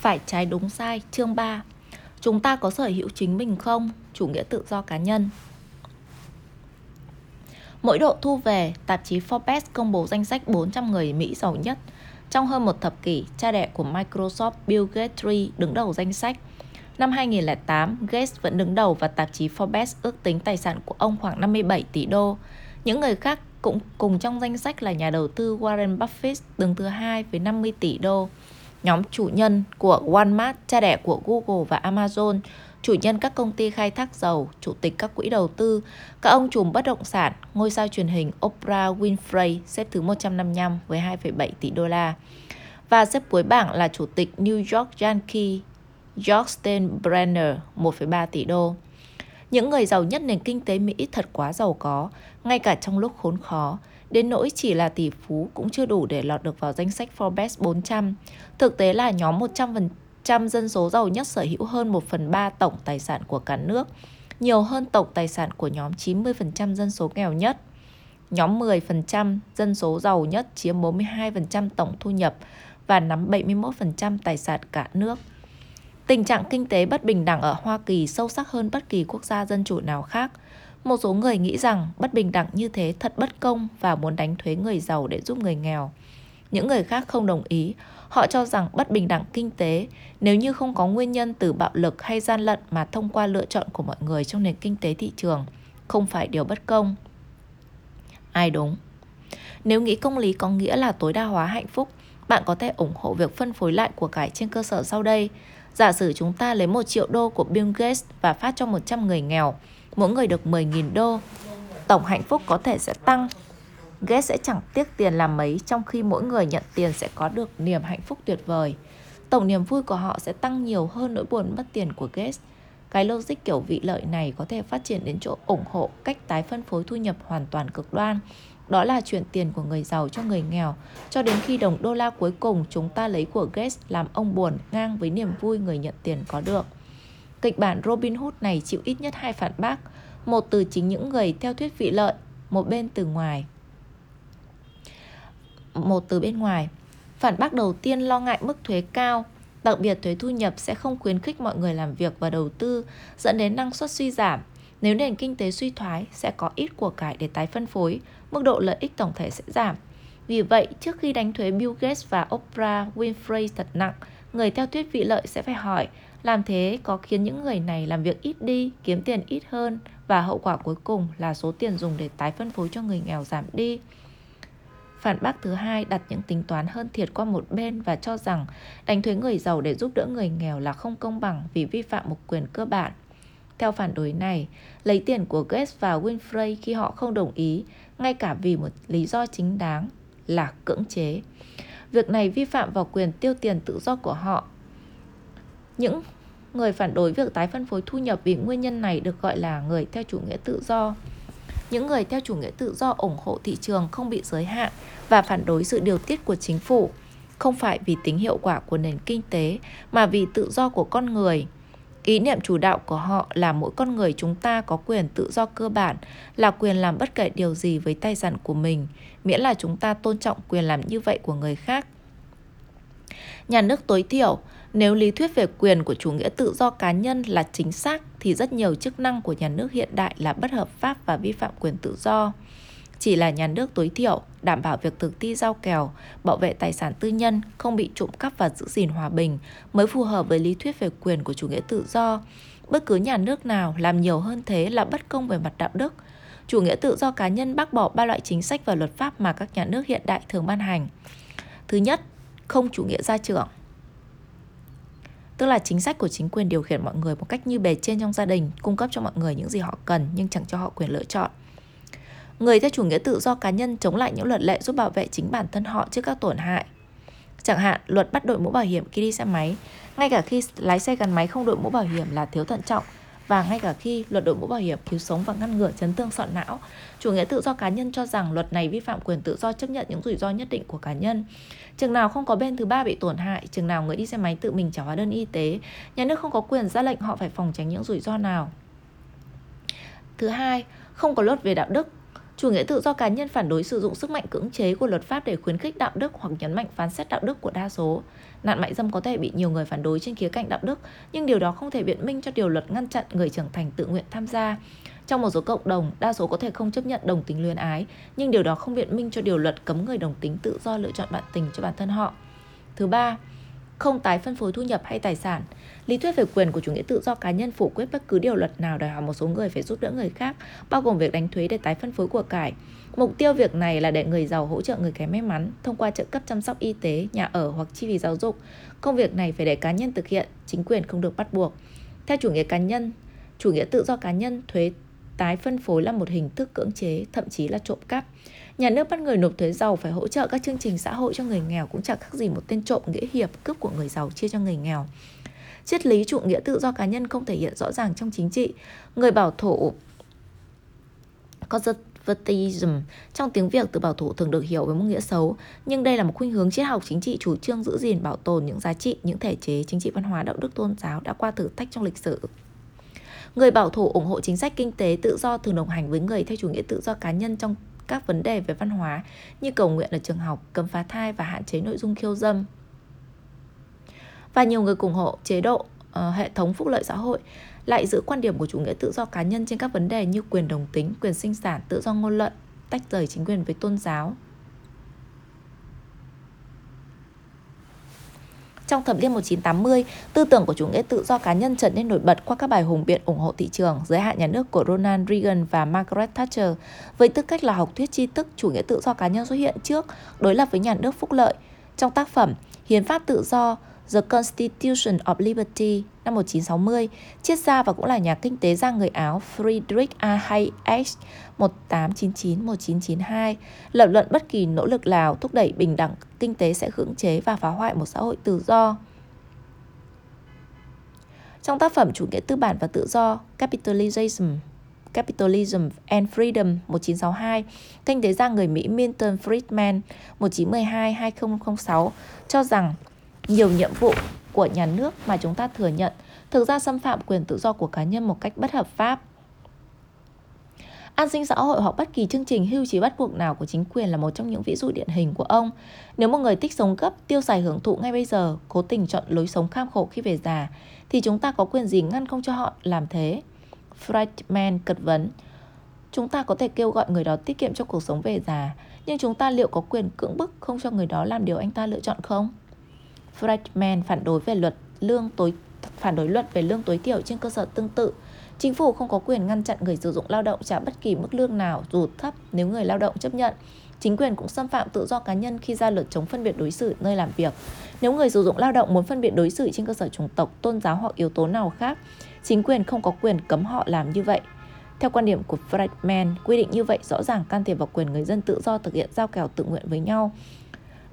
Phải trái đúng sai, chương 3 Chúng ta có sở hữu chính mình không? Chủ nghĩa tự do cá nhân Mỗi độ thu về, tạp chí Forbes công bố danh sách 400 người Mỹ giàu nhất. Trong hơn một thập kỷ, cha đẻ của Microsoft Bill Gates đứng đầu danh sách. Năm 2008, Gates vẫn đứng đầu và tạp chí Forbes ước tính tài sản của ông khoảng 57 tỷ đô. Những người khác cũng cùng trong danh sách là nhà đầu tư Warren Buffett đứng thứ hai với 50 tỷ đô. Nhóm chủ nhân của Walmart, cha đẻ của Google và Amazon, chủ nhân các công ty khai thác dầu, chủ tịch các quỹ đầu tư, các ông trùm bất động sản, ngôi sao truyền hình Oprah Winfrey xếp thứ 155 với 2,7 tỷ đô la. Và xếp cuối bảng là chủ tịch New York Yankee George Steinbrenner 1,3 tỷ đô. Những người giàu nhất nền kinh tế Mỹ thật quá giàu có, ngay cả trong lúc khốn khó, đến nỗi chỉ là tỷ phú cũng chưa đủ để lọt được vào danh sách Forbes 400. Thực tế là nhóm 100% dân số giàu nhất sở hữu hơn 1 phần 3 tổng tài sản của cả nước, nhiều hơn tổng tài sản của nhóm 90% dân số nghèo nhất. Nhóm 10% dân số giàu nhất chiếm 42% tổng thu nhập và nắm 71% tài sản cả nước. Tình trạng kinh tế bất bình đẳng ở Hoa Kỳ sâu sắc hơn bất kỳ quốc gia dân chủ nào khác. Một số người nghĩ rằng bất bình đẳng như thế thật bất công và muốn đánh thuế người giàu để giúp người nghèo. Những người khác không đồng ý. Họ cho rằng bất bình đẳng kinh tế nếu như không có nguyên nhân từ bạo lực hay gian lận mà thông qua lựa chọn của mọi người trong nền kinh tế thị trường, không phải điều bất công. Ai đúng? Nếu nghĩ công lý có nghĩa là tối đa hóa hạnh phúc, bạn có thể ủng hộ việc phân phối lại của cải trên cơ sở sau đây. Giả sử chúng ta lấy 1 triệu đô của Bill Gates và phát cho 100 người nghèo, mỗi người được 10.000 đô. Tổng hạnh phúc có thể sẽ tăng. Gates sẽ chẳng tiếc tiền làm mấy trong khi mỗi người nhận tiền sẽ có được niềm hạnh phúc tuyệt vời. Tổng niềm vui của họ sẽ tăng nhiều hơn nỗi buồn mất tiền của Gates. Cái logic kiểu vị lợi này có thể phát triển đến chỗ ủng hộ cách tái phân phối thu nhập hoàn toàn cực đoan đó là chuyển tiền của người giàu cho người nghèo, cho đến khi đồng đô la cuối cùng chúng ta lấy của Gates làm ông buồn ngang với niềm vui người nhận tiền có được. Kịch bản Robin Hood này chịu ít nhất hai phản bác, một từ chính những người theo thuyết vị lợi, một bên từ ngoài. Một từ bên ngoài. Phản bác đầu tiên lo ngại mức thuế cao, đặc biệt thuế thu nhập sẽ không khuyến khích mọi người làm việc và đầu tư, dẫn đến năng suất suy giảm. Nếu nền kinh tế suy thoái, sẽ có ít của cải để tái phân phối, mức độ lợi ích tổng thể sẽ giảm. Vì vậy, trước khi đánh thuế Bill Gates và Oprah Winfrey thật nặng, người theo thuyết vị lợi sẽ phải hỏi làm thế có khiến những người này làm việc ít đi, kiếm tiền ít hơn và hậu quả cuối cùng là số tiền dùng để tái phân phối cho người nghèo giảm đi. Phản bác thứ hai đặt những tính toán hơn thiệt qua một bên và cho rằng đánh thuế người giàu để giúp đỡ người nghèo là không công bằng vì vi phạm một quyền cơ bản. Theo phản đối này, lấy tiền của Gates và Winfrey khi họ không đồng ý, ngay cả vì một lý do chính đáng là cưỡng chế. Việc này vi phạm vào quyền tiêu tiền tự do của họ. Những người phản đối việc tái phân phối thu nhập vì nguyên nhân này được gọi là người theo chủ nghĩa tự do. Những người theo chủ nghĩa tự do ủng hộ thị trường không bị giới hạn và phản đối sự điều tiết của chính phủ, không phải vì tính hiệu quả của nền kinh tế mà vì tự do của con người. Ý niệm chủ đạo của họ là mỗi con người chúng ta có quyền tự do cơ bản, là quyền làm bất kể điều gì với tài sản của mình, miễn là chúng ta tôn trọng quyền làm như vậy của người khác. Nhà nước tối thiểu, nếu lý thuyết về quyền của chủ nghĩa tự do cá nhân là chính xác thì rất nhiều chức năng của nhà nước hiện đại là bất hợp pháp và vi phạm quyền tự do chỉ là nhà nước tối thiểu, đảm bảo việc thực thi giao kèo, bảo vệ tài sản tư nhân, không bị trộm cắp và giữ gìn hòa bình mới phù hợp với lý thuyết về quyền của chủ nghĩa tự do. Bất cứ nhà nước nào làm nhiều hơn thế là bất công về mặt đạo đức. Chủ nghĩa tự do cá nhân bác bỏ ba loại chính sách và luật pháp mà các nhà nước hiện đại thường ban hành. Thứ nhất, không chủ nghĩa gia trưởng tức là chính sách của chính quyền điều khiển mọi người một cách như bề trên trong gia đình cung cấp cho mọi người những gì họ cần nhưng chẳng cho họ quyền lựa chọn Người theo chủ nghĩa tự do cá nhân chống lại những luật lệ giúp bảo vệ chính bản thân họ trước các tổn hại. Chẳng hạn, luật bắt đội mũ bảo hiểm khi đi xe máy, ngay cả khi lái xe gắn máy không đội mũ bảo hiểm là thiếu thận trọng, và ngay cả khi luật đội mũ bảo hiểm cứu sống và ngăn ngừa chấn thương sọ não, chủ nghĩa tự do cá nhân cho rằng luật này vi phạm quyền tự do chấp nhận những rủi ro nhất định của cá nhân. Chừng nào không có bên thứ ba bị tổn hại, chừng nào người đi xe máy tự mình trả hóa đơn y tế, nhà nước không có quyền ra lệnh họ phải phòng tránh những rủi ro nào. Thứ hai, không có luật về đạo đức, Chủ nghĩa tự do cá nhân phản đối sử dụng sức mạnh cưỡng chế của luật pháp để khuyến khích đạo đức hoặc nhấn mạnh phán xét đạo đức của đa số. Nạn mại dâm có thể bị nhiều người phản đối trên khía cạnh đạo đức, nhưng điều đó không thể biện minh cho điều luật ngăn chặn người trưởng thành tự nguyện tham gia. Trong một số cộng đồng, đa số có thể không chấp nhận đồng tính luyến ái, nhưng điều đó không biện minh cho điều luật cấm người đồng tính tự do lựa chọn bạn tình cho bản thân họ. Thứ ba, không tái phân phối thu nhập hay tài sản. Lý thuyết về quyền của chủ nghĩa tự do cá nhân phủ quyết bất cứ điều luật nào đòi hỏi một số người phải giúp đỡ người khác, bao gồm việc đánh thuế để tái phân phối của cải. Mục tiêu việc này là để người giàu hỗ trợ người kém may mắn thông qua trợ cấp chăm sóc y tế, nhà ở hoặc chi phí giáo dục. Công việc này phải để cá nhân thực hiện, chính quyền không được bắt buộc. Theo chủ nghĩa cá nhân, chủ nghĩa tự do cá nhân, thuế tái phân phối là một hình thức cưỡng chế, thậm chí là trộm cắp. Nhà nước bắt người nộp thuế giàu phải hỗ trợ các chương trình xã hội cho người nghèo cũng chẳng khác gì một tên trộm nghĩa hiệp cướp của người giàu chia cho người nghèo. Triết lý chủ nghĩa tự do cá nhân không thể hiện rõ ràng trong chính trị. Người bảo thủ conservatism trong tiếng Việt từ bảo thủ thường được hiểu với một nghĩa xấu, nhưng đây là một khuynh hướng triết học chính trị chủ trương giữ gìn bảo tồn những giá trị, những thể chế chính trị văn hóa đạo đức tôn giáo đã qua thử thách trong lịch sử. Người bảo thủ ủng hộ chính sách kinh tế tự do thường đồng hành với người theo chủ nghĩa tự do cá nhân trong các vấn đề về văn hóa như cầu nguyện ở trường học, cấm phá thai và hạn chế nội dung khiêu dâm. Và nhiều người ủng hộ chế độ uh, hệ thống phúc lợi xã hội lại giữ quan điểm của chủ nghĩa tự do cá nhân trên các vấn đề như quyền đồng tính, quyền sinh sản, tự do ngôn luận, tách rời chính quyền với tôn giáo, Trong thập niên 1980, tư tưởng của chủ nghĩa tự do cá nhân trở nên nổi bật qua các bài hùng biện ủng hộ thị trường, giới hạn nhà nước của Ronald Reagan và Margaret Thatcher. Với tư cách là học thuyết tri thức, chủ nghĩa tự do cá nhân xuất hiện trước, đối lập với nhà nước phúc lợi. Trong tác phẩm Hiến pháp tự do, The Constitution of Liberty năm 1960, triết gia và cũng là nhà kinh tế gia người Áo Friedrich A. Hayek 1899-1992 lập luận bất kỳ nỗ lực nào thúc đẩy bình đẳng kinh tế sẽ cưỡng chế và phá hoại một xã hội tự do. Trong tác phẩm Chủ nghĩa tư bản và tự do Capitalism Capitalism and Freedom 1962, kinh tế gia người Mỹ Milton Friedman 1912-2006 cho rằng nhiều nhiệm vụ của nhà nước mà chúng ta thừa nhận thực ra xâm phạm quyền tự do của cá nhân một cách bất hợp pháp. An sinh xã hội hoặc bất kỳ chương trình hưu trí bắt buộc nào của chính quyền là một trong những ví dụ điển hình của ông. Nếu một người thích sống gấp, tiêu xài hưởng thụ ngay bây giờ, cố tình chọn lối sống kham khổ khi về già, thì chúng ta có quyền gì ngăn không cho họ làm thế? Friedman cật vấn. Chúng ta có thể kêu gọi người đó tiết kiệm cho cuộc sống về già, nhưng chúng ta liệu có quyền cưỡng bức không cho người đó làm điều anh ta lựa chọn không? Friedman phản đối về luật lương tối phản đối luật về lương tối thiểu trên cơ sở tương tự. Chính phủ không có quyền ngăn chặn người sử dụng lao động trả bất kỳ mức lương nào dù thấp nếu người lao động chấp nhận. Chính quyền cũng xâm phạm tự do cá nhân khi ra luật chống phân biệt đối xử nơi làm việc. Nếu người sử dụng lao động muốn phân biệt đối xử trên cơ sở chủng tộc, tôn giáo hoặc yếu tố nào khác, chính quyền không có quyền cấm họ làm như vậy. Theo quan điểm của Friedman, quy định như vậy rõ ràng can thiệp vào quyền người dân tự do thực hiện giao kèo tự nguyện với nhau.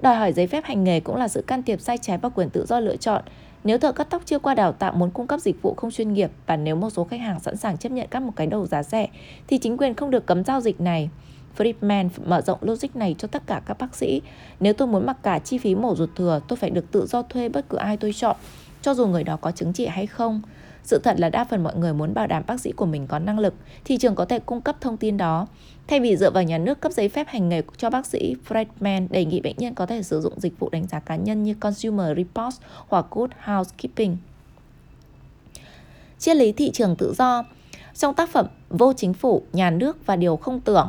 Đòi hỏi giấy phép hành nghề cũng là sự can thiệp sai trái vào quyền tự do lựa chọn. Nếu thợ cắt tóc chưa qua đào tạo muốn cung cấp dịch vụ không chuyên nghiệp và nếu một số khách hàng sẵn sàng chấp nhận cắt một cái đầu giá rẻ thì chính quyền không được cấm giao dịch này. Friedman mở rộng logic này cho tất cả các bác sĩ. Nếu tôi muốn mặc cả chi phí mổ ruột thừa, tôi phải được tự do thuê bất cứ ai tôi chọn, cho dù người đó có chứng chỉ hay không. Sự thật là đa phần mọi người muốn bảo đảm bác sĩ của mình có năng lực, thị trường có thể cung cấp thông tin đó. Thay vì dựa vào nhà nước cấp giấy phép hành nghề cho bác sĩ, Fredman đề nghị bệnh nhân có thể sử dụng dịch vụ đánh giá cá nhân như Consumer Reports hoặc Good Housekeeping. Triết lý thị trường tự do Trong tác phẩm Vô chính phủ, nhà nước và điều không tưởng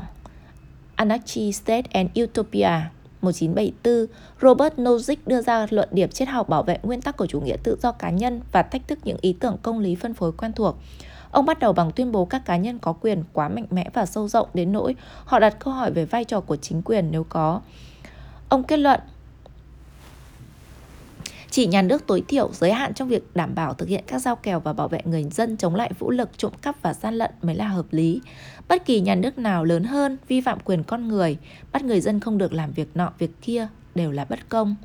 Anarchy, State and Utopia 1974, Robert Nozick đưa ra luận điểm triết học bảo vệ nguyên tắc của chủ nghĩa tự do cá nhân và thách thức những ý tưởng công lý phân phối quen thuộc. Ông bắt đầu bằng tuyên bố các cá nhân có quyền quá mạnh mẽ và sâu rộng đến nỗi họ đặt câu hỏi về vai trò của chính quyền nếu có. Ông kết luận chỉ nhà nước tối thiểu giới hạn trong việc đảm bảo thực hiện các giao kèo và bảo vệ người dân chống lại vũ lực, trộm cắp và gian lận mới là hợp lý. Bất kỳ nhà nước nào lớn hơn vi phạm quyền con người, bắt người dân không được làm việc nọ việc kia đều là bất công.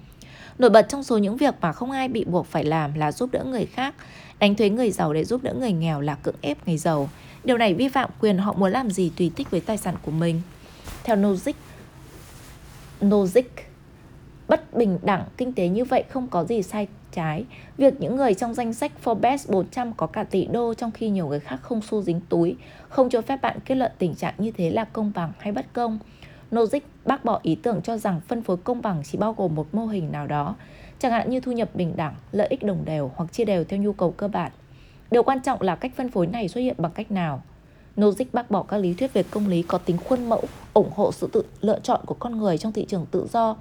Nổi bật trong số những việc mà không ai bị buộc phải làm là giúp đỡ người khác, đánh thuế người giàu để giúp đỡ người nghèo là cưỡng ép người giàu. Điều này vi phạm quyền họ muốn làm gì tùy thích với tài sản của mình. Theo Nozick, Nozick bất bình đẳng kinh tế như vậy không có gì sai trái. Việc những người trong danh sách Forbes 400 có cả tỷ đô trong khi nhiều người khác không xu dính túi, không cho phép bạn kết luận tình trạng như thế là công bằng hay bất công. Nozick bác bỏ ý tưởng cho rằng phân phối công bằng chỉ bao gồm một mô hình nào đó, chẳng hạn như thu nhập bình đẳng, lợi ích đồng đều hoặc chia đều theo nhu cầu cơ bản. Điều quan trọng là cách phân phối này xuất hiện bằng cách nào. Nozick bác bỏ các lý thuyết về công lý có tính khuôn mẫu, ủng hộ sự tự lựa chọn của con người trong thị trường tự do.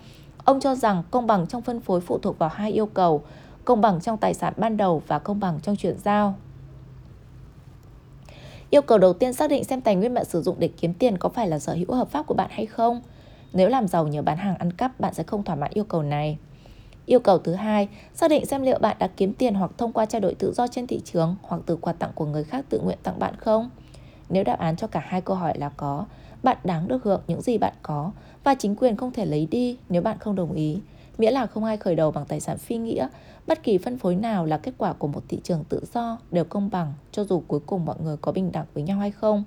Ông cho rằng công bằng trong phân phối phụ thuộc vào hai yêu cầu, công bằng trong tài sản ban đầu và công bằng trong chuyển giao. Yêu cầu đầu tiên xác định xem tài nguyên bạn sử dụng để kiếm tiền có phải là sở hữu hợp pháp của bạn hay không. Nếu làm giàu nhờ bán hàng ăn cắp, bạn sẽ không thỏa mãn yêu cầu này. Yêu cầu thứ hai, xác định xem liệu bạn đã kiếm tiền hoặc thông qua trao đổi tự do trên thị trường hoặc từ quà tặng của người khác tự nguyện tặng bạn không. Nếu đáp án cho cả hai câu hỏi là có, bạn đáng được hưởng những gì bạn có và chính quyền không thể lấy đi nếu bạn không đồng ý. Miễn là không ai khởi đầu bằng tài sản phi nghĩa, bất kỳ phân phối nào là kết quả của một thị trường tự do đều công bằng cho dù cuối cùng mọi người có bình đẳng với nhau hay không.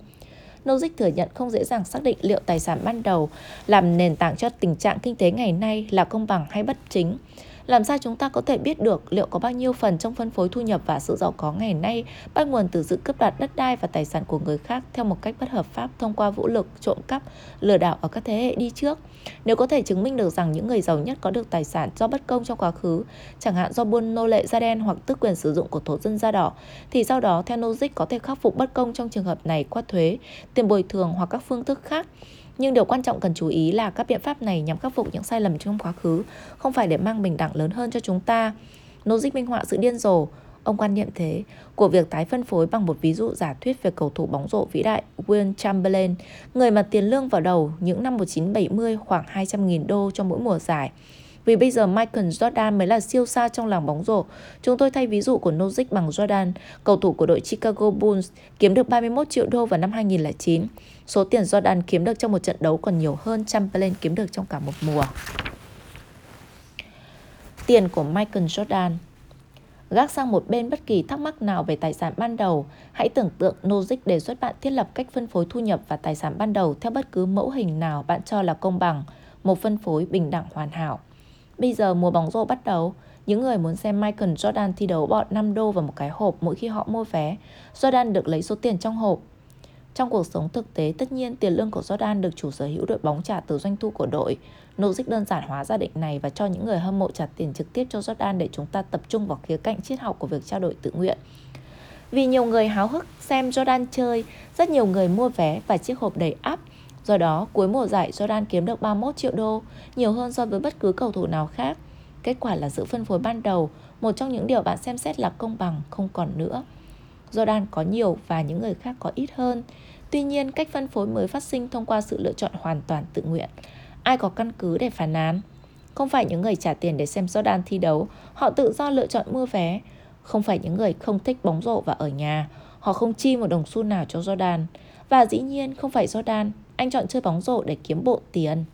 Nozick thừa nhận không dễ dàng xác định liệu tài sản ban đầu làm nền tảng cho tình trạng kinh tế ngày nay là công bằng hay bất chính. Làm sao chúng ta có thể biết được liệu có bao nhiêu phần trong phân phối thu nhập và sự giàu có ngày nay bắt nguồn từ sự cướp đoạt đất đai và tài sản của người khác theo một cách bất hợp pháp thông qua vũ lực, trộm cắp, lừa đảo ở các thế hệ đi trước? Nếu có thể chứng minh được rằng những người giàu nhất có được tài sản do bất công trong quá khứ, chẳng hạn do buôn nô lệ da đen hoặc tước quyền sử dụng của thổ dân da đỏ, thì sau đó theo logic có thể khắc phục bất công trong trường hợp này qua thuế, tiền bồi thường hoặc các phương thức khác. Nhưng điều quan trọng cần chú ý là các biện pháp này nhằm khắc phục những sai lầm trong quá khứ, không phải để mang bình đẳng lớn hơn cho chúng ta. Nozick minh họa sự điên rồ, ông quan niệm thế, của việc tái phân phối bằng một ví dụ giả thuyết về cầu thủ bóng rổ vĩ đại Will Chamberlain, người mà tiền lương vào đầu những năm 1970 khoảng 200.000 đô cho mỗi mùa giải. Vì bây giờ Michael Jordan mới là siêu sao trong làng bóng rổ, chúng tôi thay ví dụ của Nozick bằng Jordan, cầu thủ của đội Chicago Bulls, kiếm được 31 triệu đô vào năm 2009. Số tiền Jordan kiếm được trong một trận đấu còn nhiều hơn Chamberlain kiếm được trong cả một mùa. Tiền của Michael Jordan Gác sang một bên bất kỳ thắc mắc nào về tài sản ban đầu, hãy tưởng tượng Nozick đề xuất bạn thiết lập cách phân phối thu nhập và tài sản ban đầu theo bất cứ mẫu hình nào bạn cho là công bằng, một phân phối bình đẳng hoàn hảo. Bây giờ mùa bóng rổ bắt đầu, những người muốn xem Michael Jordan thi đấu bọn 5 đô vào một cái hộp mỗi khi họ mua vé. Jordan được lấy số tiền trong hộp. Trong cuộc sống thực tế, tất nhiên tiền lương của Jordan được chủ sở hữu đội bóng trả từ doanh thu của đội. Nozick đơn giản hóa gia định này và cho những người hâm mộ trả tiền trực tiếp cho Jordan để chúng ta tập trung vào khía cạnh triết học của việc trao đổi tự nguyện. Vì nhiều người háo hức xem Jordan chơi, rất nhiều người mua vé và chiếc hộp đầy áp. Do đó, cuối mùa giải Jordan kiếm được 31 triệu đô, nhiều hơn so với bất cứ cầu thủ nào khác. Kết quả là sự phân phối ban đầu, một trong những điều bạn xem xét là công bằng, không còn nữa. Jordan có nhiều và những người khác có ít hơn. Tuy nhiên, cách phân phối mới phát sinh thông qua sự lựa chọn hoàn toàn tự nguyện. Ai có căn cứ để phản án? Không phải những người trả tiền để xem Jordan thi đấu, họ tự do lựa chọn mua vé. Không phải những người không thích bóng rổ và ở nhà, họ không chi một đồng xu nào cho Jordan. Và dĩ nhiên không phải Jordan, anh chọn chơi bóng rổ để kiếm bộ tiền.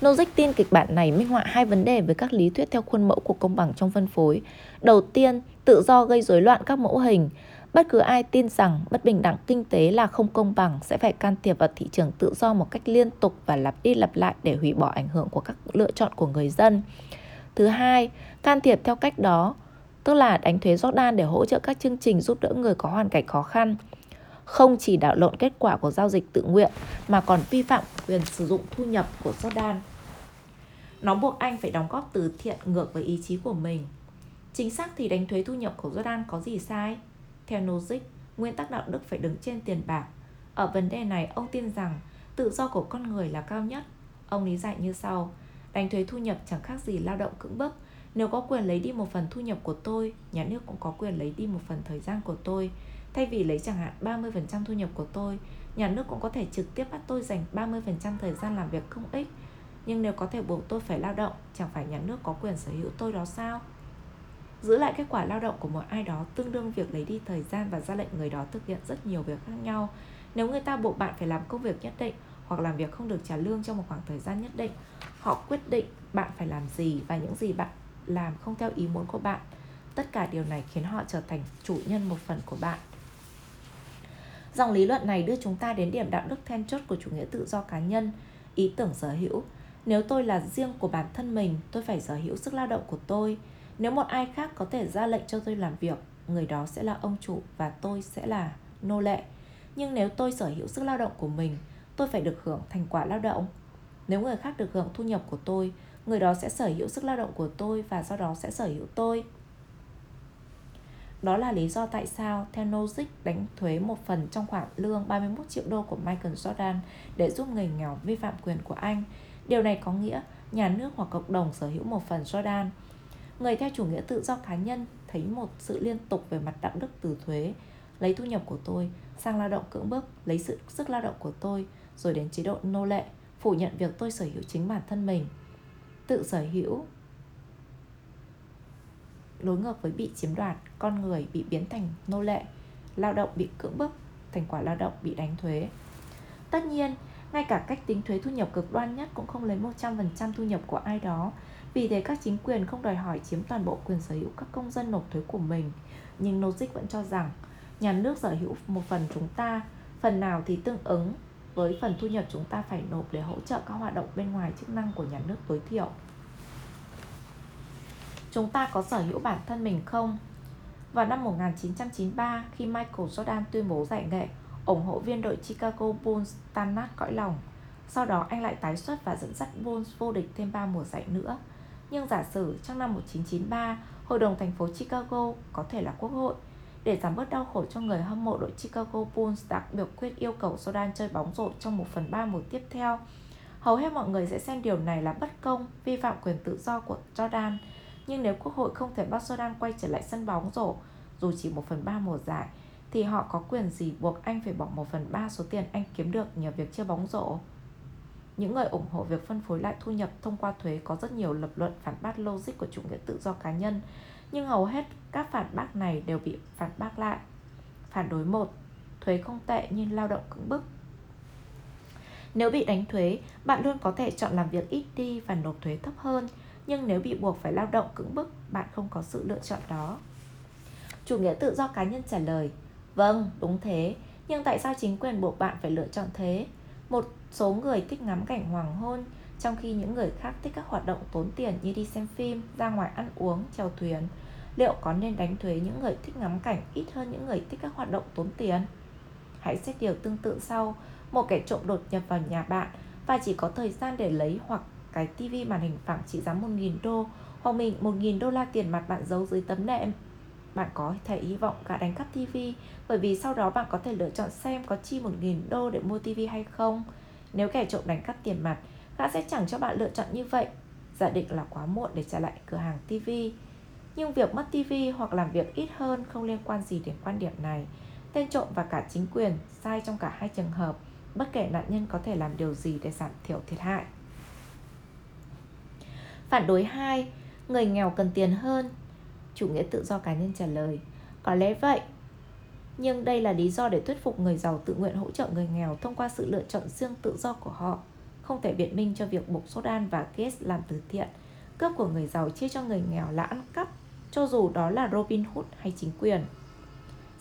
Nozick tin kịch bản này minh họa hai vấn đề với các lý thuyết theo khuôn mẫu của công bằng trong phân phối. Đầu tiên, tự do gây rối loạn các mẫu hình. Bất cứ ai tin rằng bất bình đẳng kinh tế là không công bằng sẽ phải can thiệp vào thị trường tự do một cách liên tục và lặp đi lặp lại để hủy bỏ ảnh hưởng của các lựa chọn của người dân. Thứ hai, can thiệp theo cách đó, tức là đánh thuế Jordan để hỗ trợ các chương trình giúp đỡ người có hoàn cảnh khó khăn. Không chỉ đảo lộn kết quả của giao dịch tự nguyện mà còn vi phạm quyền sử dụng thu nhập của Jordan. Nó buộc anh phải đóng góp từ thiện ngược với ý chí của mình. Chính xác thì đánh thuế thu nhập của Jordan có gì sai? Theo Nozick, nguyên tắc đạo đức phải đứng trên tiền bạc. Ở vấn đề này, ông tin rằng tự do của con người là cao nhất. Ông lý giải như sau, đánh thuế thu nhập chẳng khác gì lao động cưỡng bức. Nếu có quyền lấy đi một phần thu nhập của tôi, nhà nước cũng có quyền lấy đi một phần thời gian của tôi. Thay vì lấy chẳng hạn 30% thu nhập của tôi, nhà nước cũng có thể trực tiếp bắt tôi dành 30% thời gian làm việc công ích. Nhưng nếu có thể buộc tôi phải lao động, chẳng phải nhà nước có quyền sở hữu tôi đó sao? Giữ lại kết quả lao động của một ai đó tương đương việc lấy đi thời gian và ra lệnh người đó thực hiện rất nhiều việc khác nhau. Nếu người ta buộc bạn phải làm công việc nhất định hoặc làm việc không được trả lương trong một khoảng thời gian nhất định, họ quyết định bạn phải làm gì và những gì bạn làm không theo ý muốn của bạn. Tất cả điều này khiến họ trở thành chủ nhân một phần của bạn. Dòng lý luận này đưa chúng ta đến điểm đạo đức then chốt của chủ nghĩa tự do cá nhân, ý tưởng sở hữu. Nếu tôi là riêng của bản thân mình, tôi phải sở hữu sức lao động của tôi. Nếu một ai khác có thể ra lệnh cho tôi làm việc, người đó sẽ là ông chủ và tôi sẽ là nô lệ. Nhưng nếu tôi sở hữu sức lao động của mình, tôi phải được hưởng thành quả lao động. Nếu người khác được hưởng thu nhập của tôi, người đó sẽ sở hữu sức lao động của tôi và do đó sẽ sở hữu tôi. Đó là lý do tại sao theo Nozick đánh thuế một phần trong khoản lương 31 triệu đô của Michael Jordan để giúp người nghèo vi phạm quyền của anh. Điều này có nghĩa nhà nước hoặc cộng đồng sở hữu một phần Jordan. Người theo chủ nghĩa tự do cá nhân thấy một sự liên tục về mặt đạo đức từ thuế, lấy thu nhập của tôi sang lao động cưỡng bức, lấy sự sức lao động của tôi rồi đến chế độ nô lệ, phủ nhận việc tôi sở hữu chính bản thân mình. Tự sở hữu đối ngược với bị chiếm đoạt, con người bị biến thành nô lệ, lao động bị cưỡng bức, thành quả lao động bị đánh thuế. Tất nhiên, ngay cả cách tính thuế thu nhập cực đoan nhất cũng không lấy 100% thu nhập của ai đó. Vì thế các chính quyền không đòi hỏi chiếm toàn bộ quyền sở hữu các công dân nộp thuế của mình. Nhưng Nozick vẫn cho rằng nhà nước sở hữu một phần chúng ta, phần nào thì tương ứng với phần thu nhập chúng ta phải nộp để hỗ trợ các hoạt động bên ngoài chức năng của nhà nước tối thiểu. Chúng ta có sở hữu bản thân mình không? Vào năm 1993, khi Michael Jordan tuyên bố giải nghệ, ủng hộ viên đội Chicago Bulls tan nát cõi lòng. Sau đó anh lại tái xuất và dẫn dắt Bulls vô địch thêm 3 mùa giải nữa. Nhưng giả sử trong năm 1993, Hội đồng thành phố Chicago có thể là quốc hội, để giảm bớt đau khổ cho người hâm mộ đội Chicago Bulls đã biểu quyết yêu cầu Jordan chơi bóng rổ trong 1 phần 3 mùa tiếp theo. Hầu hết mọi người sẽ xem điều này là bất công, vi phạm quyền tự do của Jordan. Nhưng nếu quốc hội không thể bắt Jordan quay trở lại sân bóng rổ, dù chỉ 1 phần 3 mùa giải, thì họ có quyền gì buộc anh phải bỏ 1 phần 3 số tiền anh kiếm được nhờ việc chơi bóng rổ? Những người ủng hộ việc phân phối lại thu nhập thông qua thuế có rất nhiều lập luận phản bác logic của chủ nghĩa tự do cá nhân, nhưng hầu hết các phản bác này đều bị phản bác lại. Phản đối một, thuế không tệ nhưng lao động cứng bức. Nếu bị đánh thuế, bạn luôn có thể chọn làm việc ít đi và nộp thuế thấp hơn, nhưng nếu bị buộc phải lao động cưỡng bức, bạn không có sự lựa chọn đó. Chủ nghĩa tự do cá nhân trả lời, Vâng, đúng thế, nhưng tại sao chính quyền buộc bạn phải lựa chọn thế? Một số người thích ngắm cảnh hoàng hôn, trong khi những người khác thích các hoạt động tốn tiền như đi xem phim, ra ngoài ăn uống, chèo thuyền. Liệu có nên đánh thuế những người thích ngắm cảnh ít hơn những người thích các hoạt động tốn tiền? Hãy xét điều tương tự sau, một kẻ trộm đột nhập vào nhà bạn và chỉ có thời gian để lấy hoặc cái tivi màn hình phẳng trị giá 1.000 đô hoặc mình 1.000 đô la tiền mặt bạn giấu dưới tấm nệm bạn có thể hy vọng gã đánh cắp tivi bởi vì sau đó bạn có thể lựa chọn xem có chi 1.000 đô để mua tivi hay không. Nếu kẻ trộm đánh cắp tiền mặt, gã sẽ chẳng cho bạn lựa chọn như vậy. Giả định là quá muộn để trả lại cửa hàng tivi Nhưng việc mất tivi hoặc làm việc ít hơn không liên quan gì đến quan điểm này. Tên trộm và cả chính quyền sai trong cả hai trường hợp, bất kể nạn nhân có thể làm điều gì để giảm thiểu thiệt hại. Phản đối 2. Người nghèo cần tiền hơn. Chủ nghĩa tự do cá nhân trả lời, Có lẽ vậy, Nhưng đây là lý do để thuyết phục người giàu tự nguyện hỗ trợ người nghèo thông qua sự lựa chọn riêng tự do của họ, Không thể biện minh cho việc buộc Sodan và Gates làm từ thiện. Cướp của người giàu chia cho người nghèo là ăn cắp, Cho dù đó là Robin Hood hay chính quyền.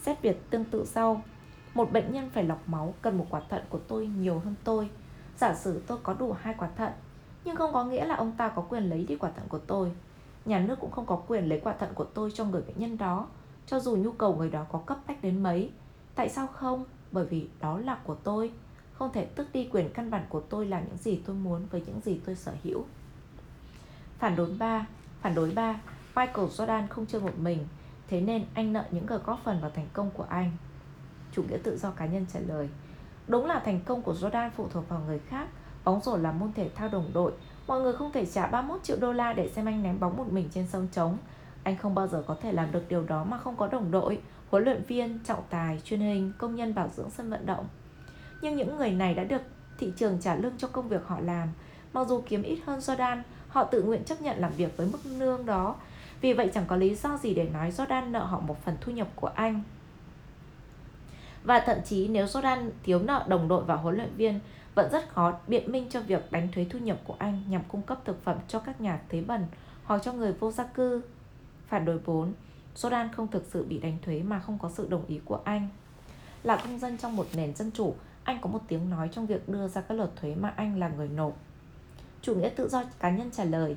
Xét việc tương tự sau, Một bệnh nhân phải lọc máu cần một quả thận của tôi nhiều hơn tôi. Giả sử tôi có đủ hai quả thận nhưng không có nghĩa là ông ta có quyền lấy đi quả thận của tôi Nhà nước cũng không có quyền lấy quả thận của tôi cho người bệnh nhân đó, Cho dù nhu cầu người đó có cấp bách đến mấy Tại sao không? Bởi vì đó là của tôi Không thể tước đi quyền căn bản của tôi làm những gì tôi muốn với những gì tôi sở hữu Phản đối ba. Phản đối ba. Michael Jordan không chơi một mình, Thế nên anh nợ những người góp phần vào thành công của anh Chủ nghĩa tự do cá nhân trả lời, Đúng là thành công của Jordan phụ thuộc vào người khác Bóng rổ là môn thể thao đồng đội Mọi người không thể trả 31 triệu đô la để xem anh ném bóng một mình trên sông trống. Anh không bao giờ có thể làm được điều đó mà không có đồng đội, huấn luyện viên, trọng tài, truyền hình, công nhân bảo dưỡng sân vận động. Nhưng những người này đã được thị trường trả lương cho công việc họ làm. Mặc dù kiếm ít hơn Jordan, họ tự nguyện chấp nhận làm việc với mức lương đó. Vì vậy chẳng có lý do gì để nói Jordan nợ họ một phần thu nhập của anh. Và thậm chí nếu Jordan thiếu nợ đồng đội và huấn luyện viên vẫn rất khó biện minh cho việc đánh thuế thu nhập của anh nhằm cung cấp thực phẩm cho các nhà thuế bẩn hoặc cho người vô gia cư. Phản đối 4. Jordan không thực sự bị đánh thuế mà không có sự đồng ý của anh. Là công dân trong một nền dân chủ, anh có một tiếng nói trong việc đưa ra các luật thuế mà anh là người nộp. Chủ nghĩa tự do cá nhân trả lời,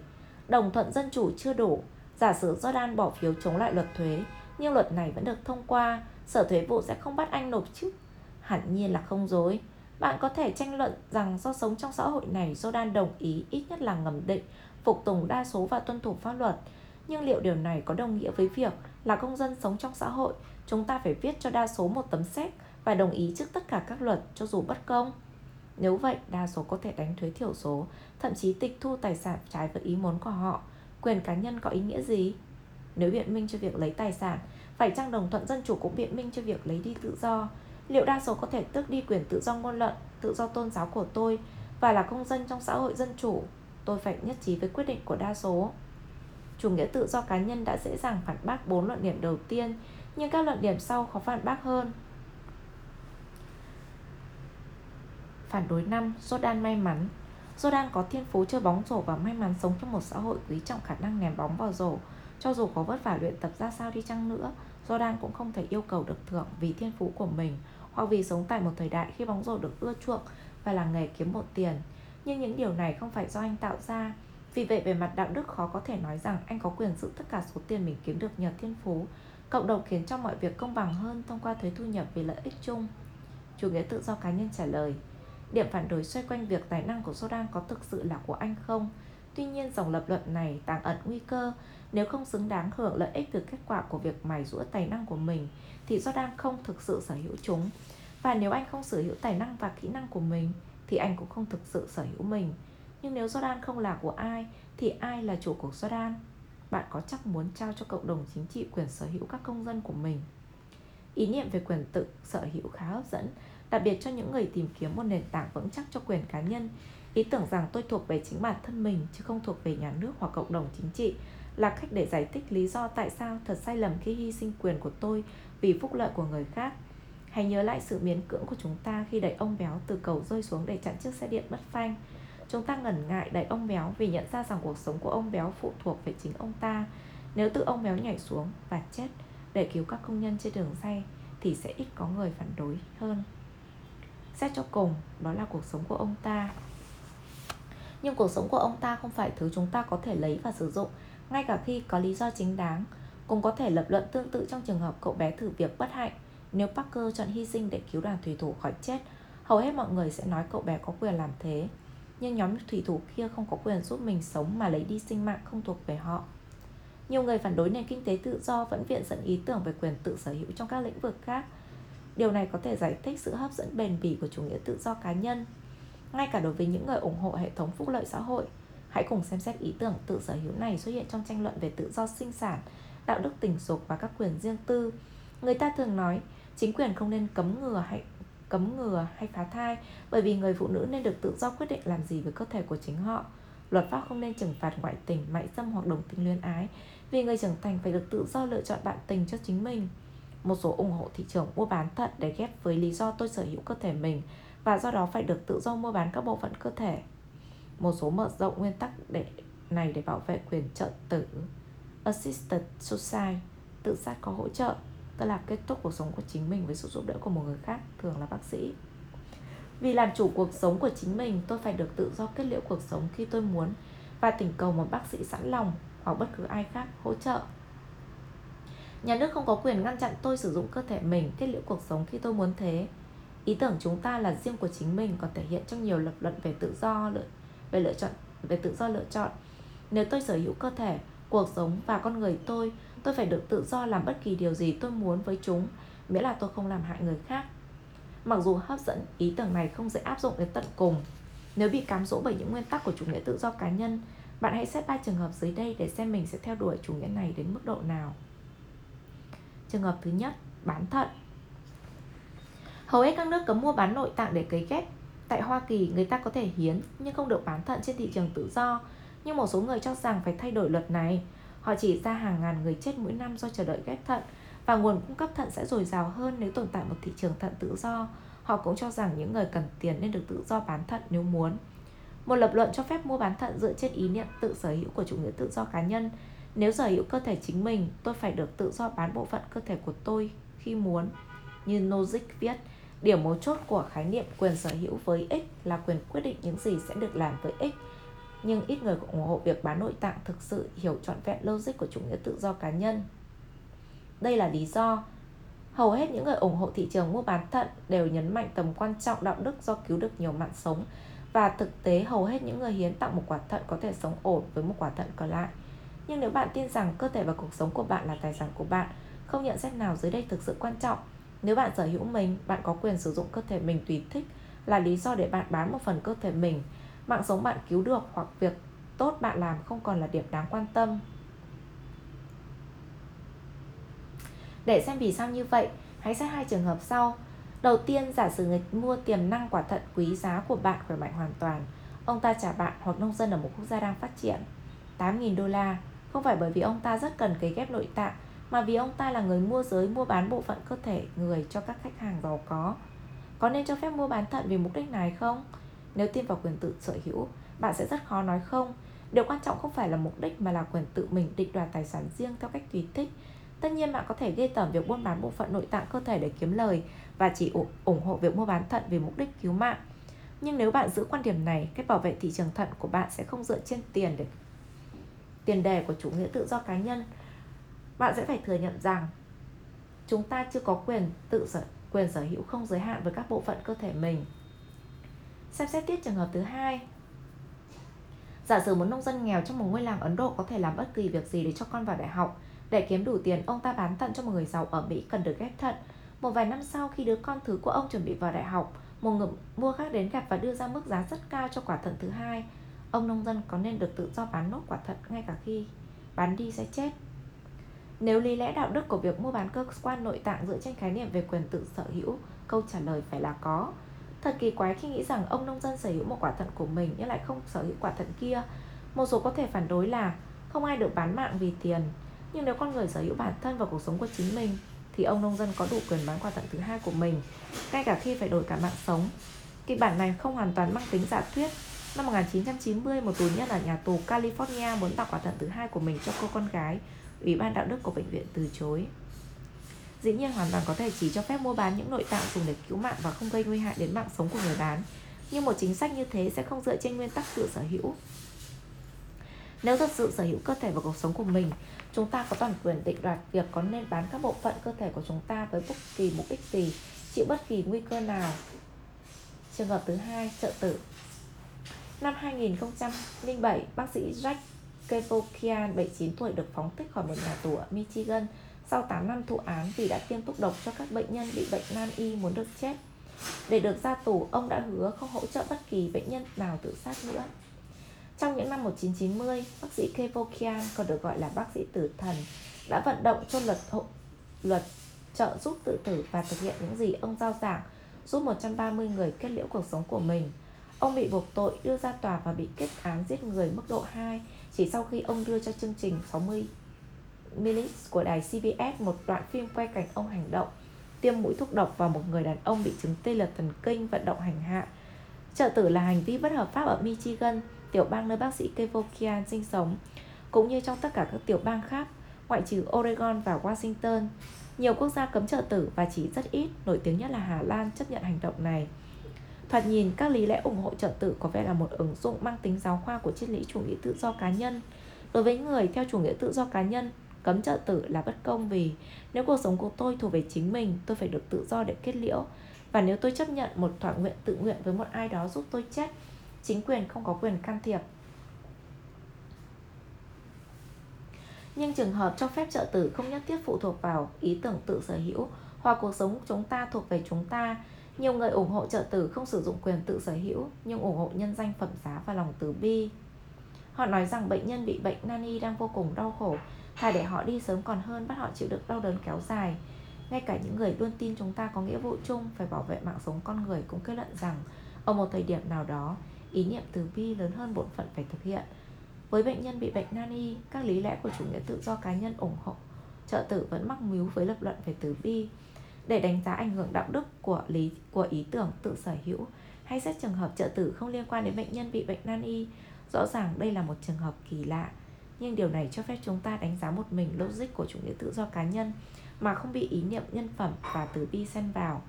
đồng thuận dân chủ chưa đủ. Giả sử Jordan bỏ phiếu chống lại luật thuế, nhưng luật này vẫn được thông qua, sở thuế vụ sẽ không bắt anh nộp chứ? Hẳn nhiên là không dối. Bạn có thể tranh luận rằng do sống trong xã hội này, Jordan đồng ý ít nhất là ngầm định, phục tùng đa số và tuân thủ pháp luật. Nhưng liệu điều này có đồng nghĩa với việc là công dân sống trong xã hội, chúng ta phải viết cho đa số một tấm séc và đồng ý trước tất cả các luật cho dù bất công? Nếu vậy, đa số có thể đánh thuế thiểu số, thậm chí tịch thu tài sản trái với ý muốn của họ. Quyền cá nhân có ý nghĩa gì? Nếu biện minh cho việc lấy tài sản, phải chăng đồng thuận dân chủ cũng biện minh cho việc lấy đi tự do? Liệu đa số có thể tước đi quyền tự do ngôn luận, tự do tôn giáo của tôi và là công dân trong xã hội dân chủ? Tôi phải nhất trí với quyết định của đa số. Chủ nghĩa tự do cá nhân đã dễ dàng phản bác bốn luận điểm đầu tiên, nhưng các luận điểm sau khó phản bác hơn. Phản đối năm, Jordan may mắn Jordan có thiên phú chơi bóng rổ và may mắn sống trong một xã hội quý trọng khả năng ném bóng vào rổ. Cho dù có vất vả luyện tập ra sao đi chăng nữa, Jordan cũng không thể yêu cầu được thưởng vì thiên phú của mình hoặc vì sống tại một thời đại khi bóng rổ được ưa chuộng và là nghề kiếm một tiền. Nhưng những điều này không phải do anh tạo ra. Vì vậy, về mặt đạo đức khó có thể nói rằng anh có quyền giữ tất cả số tiền mình kiếm được nhờ thiên phú. Cộng đồng khiến cho mọi việc công bằng hơn thông qua thuế thu nhập vì lợi ích chung. Chủ nghĩa tự do cá nhân trả lời Điểm phản đối xoay quanh việc tài năng của Jordan có thực sự là của anh không? Tuy nhiên dòng lập luận này tàng ẩn nguy cơ Nếu không xứng đáng hưởng lợi ích từ kết quả của việc mài rũa tài năng của mình, Thì Jordan không thực sự sở hữu chúng Và nếu anh không sở hữu tài năng và kỹ năng của mình, Thì anh cũng không thực sự sở hữu mình Nhưng nếu Jordan không là của ai, Thì ai là chủ của Jordan? Bạn có chắc muốn trao cho cộng đồng chính trị quyền sở hữu các công dân của mình? Ý niệm về quyền tự sở hữu khá hấp dẫn, đặc biệt cho những người tìm kiếm một nền tảng vững chắc cho quyền cá nhân. Ý tưởng rằng tôi thuộc về chính bản thân mình chứ không thuộc về nhà nước hoặc cộng đồng chính trị là cách để giải thích lý do tại sao thật sai lầm khi hy sinh quyền của tôi vì phúc lợi của người khác. Hãy nhớ lại sự miến cưỡng của chúng ta khi đẩy ông béo từ cầu rơi xuống để chặn chiếc xe điện mất phanh. Chúng ta ngần ngại đẩy ông béo vì nhận ra rằng cuộc sống của ông béo phụ thuộc về chính ông ta. Nếu tự ông béo nhảy xuống và chết để cứu các công nhân trên đường dây thì sẽ ít có người phản đối hơn. Xét cho cùng, đó là cuộc sống của ông ta nhưng cuộc sống của ông ta không phải thứ chúng ta có thể lấy và sử dụng, Ngay cả khi có lý do chính đáng. Cũng có thể lập luận tương tự trong trường hợp cậu bé thử việc bất hạnh. Nếu Parker chọn hy sinh để cứu đoàn thủy thủ khỏi chết, Hầu hết mọi người sẽ nói cậu bé có quyền làm thế. Nhưng nhóm thủy thủ kia không có quyền giúp mình sống mà lấy đi sinh mạng không thuộc về họ. Nhiều người phản đối nền kinh tế tự do vẫn viện dẫn ý tưởng về quyền tự sở hữu trong các lĩnh vực khác. Điều này có thể giải thích sự hấp dẫn bền bỉ của chủ nghĩa tự do cá nhân. Ngay cả đối với những người ủng hộ hệ thống phúc lợi xã hội, hãy cùng xem xét ý tưởng tự sở hữu này xuất hiện trong tranh luận về tự do sinh sản, đạo đức tình dục và các quyền riêng tư. Người ta thường nói, chính quyền không nên cấm ngừa hay cấm ngừa hay phá thai bởi vì người phụ nữ nên được tự do quyết định làm gì với cơ thể của chính họ. Luật pháp không nên trừng phạt ngoại tình, mại dâm hoặc đồng tính luyến ái vì người trưởng thành phải được tự do lựa chọn bạn tình cho chính mình. Một số ủng hộ thị trường mua bán thận để ghép với lý do tôi sở hữu cơ thể mình và do đó phải được tự do mua bán các bộ phận cơ thể. Một số mở rộng nguyên tắc để này để bảo vệ quyền trợ tử. Assisted suicide, tự sát có hỗ trợ, tức là kết thúc cuộc sống của chính mình với sự giúp đỡ của một người khác, thường là bác sĩ. Vì làm chủ cuộc sống của chính mình, tôi phải được tự do kết liễu cuộc sống khi tôi muốn và tình cầu một bác sĩ sẵn lòng hoặc bất cứ ai khác hỗ trợ Nhà nước không có quyền ngăn chặn tôi sử dụng cơ thể mình kết liễu cuộc sống khi tôi muốn thế. Ý tưởng chúng ta là riêng của chính mình còn thể hiện trong nhiều lập luận về tự do về lựa chọn về tự do lựa chọn. Nếu tôi sở hữu cơ thể, cuộc sống và con người tôi, tôi phải được tự do làm bất kỳ điều gì tôi muốn với chúng, miễn là tôi không làm hại người khác. Mặc dù hấp dẫn, ý tưởng này không dễ áp dụng đến tận cùng. Nếu bị cám dỗ bởi những nguyên tắc của chủ nghĩa tự do cá nhân, bạn hãy xét ba trường hợp dưới đây để xem mình sẽ theo đuổi chủ nghĩa này đến mức độ nào. Trường hợp thứ nhất, bán thận. Hầu hết các nước cấm mua bán nội tạng để cấy ghép. Tại Hoa Kỳ, người ta có thể hiến nhưng không được bán thận trên thị trường tự do. Nhưng một số người cho rằng phải thay đổi luật này. Họ chỉ ra hàng ngàn người chết mỗi năm do chờ đợi ghép thận và nguồn cung cấp thận sẽ dồi dào hơn nếu tồn tại một thị trường thận tự do. Họ cũng cho rằng những người cần tiền nên được tự do bán thận nếu muốn. Một lập luận cho phép mua bán thận dựa trên ý niệm tự sở hữu của chủ nghĩa tự do cá nhân nếu sở hữu cơ thể chính mình, tôi phải được tự do bán bộ phận cơ thể của tôi khi muốn. Như Nozick viết, điểm mấu chốt của khái niệm quyền sở hữu với ích là quyền quyết định những gì sẽ được làm với ích. nhưng ít người ủng hộ việc bán nội tạng thực sự hiểu trọn vẹn logic của chủ nghĩa tự do cá nhân. Đây là lý do hầu hết những người ủng hộ thị trường mua bán thận đều nhấn mạnh tầm quan trọng đạo đức do cứu được nhiều mạng sống và thực tế hầu hết những người hiến tặng một quả thận có thể sống ổn với một quả thận còn lại. Nhưng nếu bạn tin rằng cơ thể và cuộc sống của bạn là tài sản của bạn, không nhận xét nào dưới đây thực sự quan trọng. Nếu bạn sở hữu mình, bạn có quyền sử dụng cơ thể mình tùy thích là lý do để bạn bán một phần cơ thể mình. Mạng sống bạn cứu được hoặc việc tốt bạn làm không còn là điểm đáng quan tâm. Để xem vì sao như vậy, hãy xét hai trường hợp sau. Đầu tiên, giả sử người mua tiềm năng quả thận quý giá của bạn khỏe mạnh hoàn toàn. Ông ta trả bạn hoặc nông dân ở một quốc gia đang phát triển 8.000 đô la, không phải bởi vì ông ta rất cần cấy ghép nội tạng, mà vì ông ta là người mua giới mua bán bộ phận cơ thể người cho các khách hàng giàu có. Có nên cho phép mua bán thận vì mục đích này không? Nếu tin vào quyền tự sở hữu, bạn sẽ rất khó nói không. Điều quan trọng không phải là mục đích mà là quyền tự mình định đoạt tài sản riêng theo cách tùy thích. Tất nhiên bạn có thể ghê tởm việc buôn bán bộ phận nội tạng cơ thể để kiếm lời và chỉ ủng hộ việc mua bán thận vì mục đích cứu mạng. Nhưng nếu bạn giữ quan điểm này, cách bảo vệ thị trường thận của bạn sẽ không dựa trên tiền để tiền đề của chủ nghĩa tự do cá nhân. Bạn sẽ phải thừa nhận rằng chúng ta chưa có quyền tự sở quyền sở hữu không giới hạn với các bộ phận cơ thể mình. Xem xét tiếp trường hợp thứ hai. Giả sử một nông dân nghèo trong một ngôi làng Ấn Độ có thể làm bất kỳ việc gì để cho con vào đại học. Để kiếm đủ tiền, ông ta bán thận cho một người giàu ở Mỹ cần được ghép thận. Một vài năm sau khi đứa con thứ của ông chuẩn bị vào đại học, một người mua khác đến gặp và đưa ra mức giá rất cao cho quả thận thứ hai. Ông nông dân có nên được tự do bán nốt quả thận ngay cả khi bán đi sẽ chết. Nếu lý lẽ đạo đức của việc mua bán cơ quan nội tạng dựa trên khái niệm về quyền tự sở hữu, câu trả lời phải là có. Thật kỳ quái khi nghĩ rằng ông nông dân sở hữu một quả thận của mình nhưng lại không sở hữu quả thận kia. Một số có thể phản đối là không ai được bán mạng vì tiền, nhưng nếu con người sở hữu bản thân và cuộc sống của chính mình thì ông nông dân có đủ quyền bán quả thận thứ hai của mình, ngay cả khi phải đổi cả mạng sống. Kịch bản này không hoàn toàn mang tính giả thuyết. Năm 1990, một tù nhân ở nhà tù California muốn tặng quả thận thứ hai của mình cho cô con gái Ủy ban đạo đức của bệnh viện từ chối. Dĩ nhiên hoàn toàn có thể chỉ cho phép mua bán những nội tạng dùng để cứu mạng và không gây nguy hại đến mạng sống của người bán. Nhưng một chính sách như thế sẽ không dựa trên nguyên tắc tự sở hữu. Nếu thật sự sở hữu cơ thể và cuộc sống của mình, chúng ta có toàn quyền định đoạt việc có nên bán các bộ phận cơ thể của chúng ta với bất kỳ mục đích gì, chịu bất kỳ nguy cơ nào. Trường hợp thứ hai, trợ tử. Năm 2007, bác sĩ Jack Kevokian, 79 tuổi được phóng thích khỏi một nhà tù ở Michigan sau 8 năm thụ án vì đã tiêm thuốc độc cho các bệnh nhân bị bệnh nan y muốn được chết. Để được ra tù, ông đã hứa không hỗ trợ bất kỳ bệnh nhân nào tự sát nữa. Trong những năm 1990, bác sĩ Kevokian, còn được gọi là bác sĩ tử thần, đã vận động cho luật hộ, luật trợ giúp tự tử và thực hiện những gì ông giao giảng, giúp 130 người kết liễu cuộc sống của mình. Ông bị buộc tội đưa ra tòa và bị kết án giết người mức độ 2 chỉ sau khi ông đưa cho chương trình 60 minutes của đài CBS một đoạn phim quay cảnh ông hành động tiêm mũi thuốc độc vào một người đàn ông bị chứng tê liệt thần kinh vận động hành hạ. Trợ tử là hành vi bất hợp pháp ở Michigan, tiểu bang nơi bác sĩ Kevokian sinh sống, cũng như trong tất cả các tiểu bang khác, ngoại trừ Oregon và Washington. Nhiều quốc gia cấm trợ tử và chỉ rất ít, nổi tiếng nhất là Hà Lan chấp nhận hành động này. Thoạt nhìn, các lý lẽ ủng hộ trợ tử có vẻ là một ứng dụng mang tính giáo khoa của triết lý chủ nghĩa tự do cá nhân. Đối với người theo chủ nghĩa tự do cá nhân, cấm trợ tử là bất công vì nếu cuộc sống của tôi thuộc về chính mình, tôi phải được tự do để kết liễu. Và nếu tôi chấp nhận một thỏa nguyện tự nguyện với một ai đó giúp tôi chết, chính quyền không có quyền can thiệp. Nhưng trường hợp cho phép trợ tử không nhất thiết phụ thuộc vào ý tưởng tự sở hữu hoặc cuộc sống chúng ta thuộc về chúng ta nhiều người ủng hộ trợ tử không sử dụng quyền tự sở hữu nhưng ủng hộ nhân danh phẩm giá và lòng từ bi. Họ nói rằng bệnh nhân bị bệnh nani đang vô cùng đau khổ, thà để họ đi sớm còn hơn bắt họ chịu đựng đau đớn kéo dài. Ngay cả những người luôn tin chúng ta có nghĩa vụ chung phải bảo vệ mạng sống con người cũng kết luận rằng ở một thời điểm nào đó, ý niệm từ bi lớn hơn bổn phận phải thực hiện. Với bệnh nhân bị bệnh nani, các lý lẽ của chủ nghĩa tự do cá nhân ủng hộ trợ tử vẫn mắc mưu với lập luận về từ bi để đánh giá ảnh hưởng đạo đức của lý của ý tưởng tự sở hữu hay xét trường hợp trợ tử không liên quan đến bệnh nhân bị bệnh nan y. Rõ ràng đây là một trường hợp kỳ lạ nhưng điều này cho phép chúng ta đánh giá một mình logic của chủ nghĩa tự do cá nhân mà không bị ý niệm nhân phẩm và từ bi xen vào.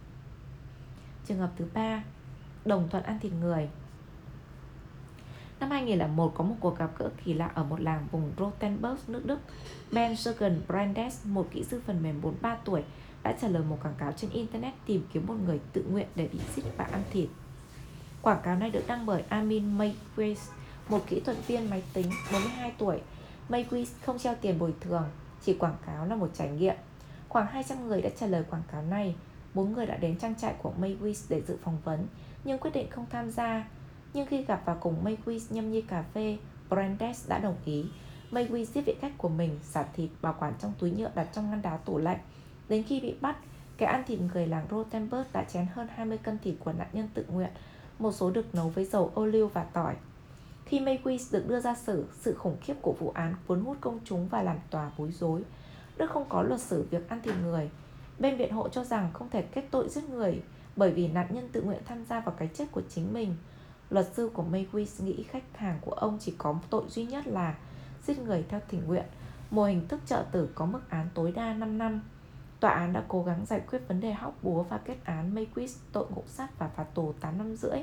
Trường hợp thứ ba đồng thuận ăn thịt người. Năm 2001 có một cuộc gặp gỡ kỳ lạ ở một làng vùng Rothenburg, nước Đức. Ben Jürgen Brandes, một kỹ sư phần mềm 43 tuổi, đã trả lời một quảng cáo trên Internet tìm kiếm một người tự nguyện để bị giết và ăn thịt. Quảng cáo này được đăng bởi Amin Mayquiz, một kỹ thuật viên máy tính 42 tuổi. Mayquiz không treo tiền bồi thường, chỉ quảng cáo là một trải nghiệm. Khoảng 200 người đã trả lời quảng cáo này. Bốn người đã đến trang trại của Mayquiz để dự phỏng vấn, nhưng quyết định không tham gia. Nhưng khi gặp và cùng Mayquiz nhâm nhi cà phê, Brandes đã đồng ý. Mayquiz giết vị khách của mình, xả thịt, bảo quản trong túi nhựa đặt trong ngăn đá tủ lạnh. Đến khi bị bắt, kẻ ăn thịt người làng Rotenberg đã chén hơn 20 cân thịt của nạn nhân tự nguyện một số được nấu với dầu ô liu và tỏi. Khi Mayquiz được đưa ra xử, sự khủng khiếp của vụ án cuốn hút công chúng và làm tòa bối rối. Đức không có luật xử việc ăn thịt người. Bên biện hộ cho rằng không thể kết tội giết người bởi vì nạn nhân tự nguyện tham gia vào cái chết của chính mình. Luật sư của Mayquiz nghĩ khách hàng của ông chỉ có tội duy nhất là giết người theo tình nguyện. Một hình thức trợ tử có mức án tối đa 5 năm. Tòa án đã cố gắng giải quyết vấn đề hóc búa và kết án Mayquist tội ngộ sát và phạt tù 8 năm rưỡi.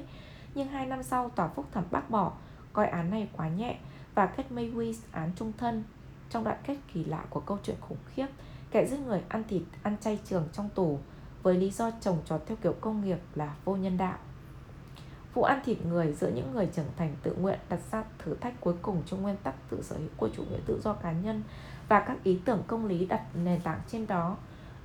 Nhưng hai năm sau, tòa phúc thẩm bác bỏ, coi án này quá nhẹ và kết Mayquist án trung thân. Trong đoạn kết kỳ lạ của câu chuyện khủng khiếp, kẻ giết người ăn thịt, ăn chay trường trong tù với lý do trồng trọt theo kiểu công nghiệp là vô nhân đạo. Vụ ăn thịt người giữa những người trưởng thành tự nguyện đặt ra thử thách cuối cùng cho nguyên tắc tự sở hữu của chủ nghĩa tự do cá nhân và các ý tưởng công lý đặt nền tảng trên đó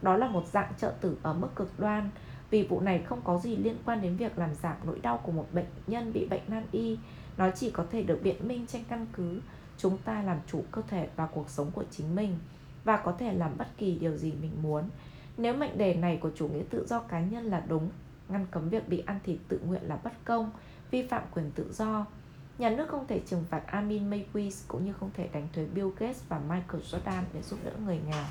đó là một dạng trợ tử ở mức cực đoan. Vì vụ này không có gì liên quan đến việc làm giảm nỗi đau của một bệnh nhân bị bệnh nan y. Nó chỉ có thể được biện minh trên căn cứ. Chúng ta làm chủ cơ thể và cuộc sống của chính mình, và có thể làm bất kỳ điều gì mình muốn. Nếu mệnh đề này của chủ nghĩa tự do cá nhân là đúng, ngăn cấm việc bị ăn thịt tự nguyện là bất công, vi phạm quyền tự do, nhà nước không thể trừng phạt Amin Mayquiz cũng như không thể đánh thuế Bill Gates và Michael Jordan để giúp đỡ người nghèo.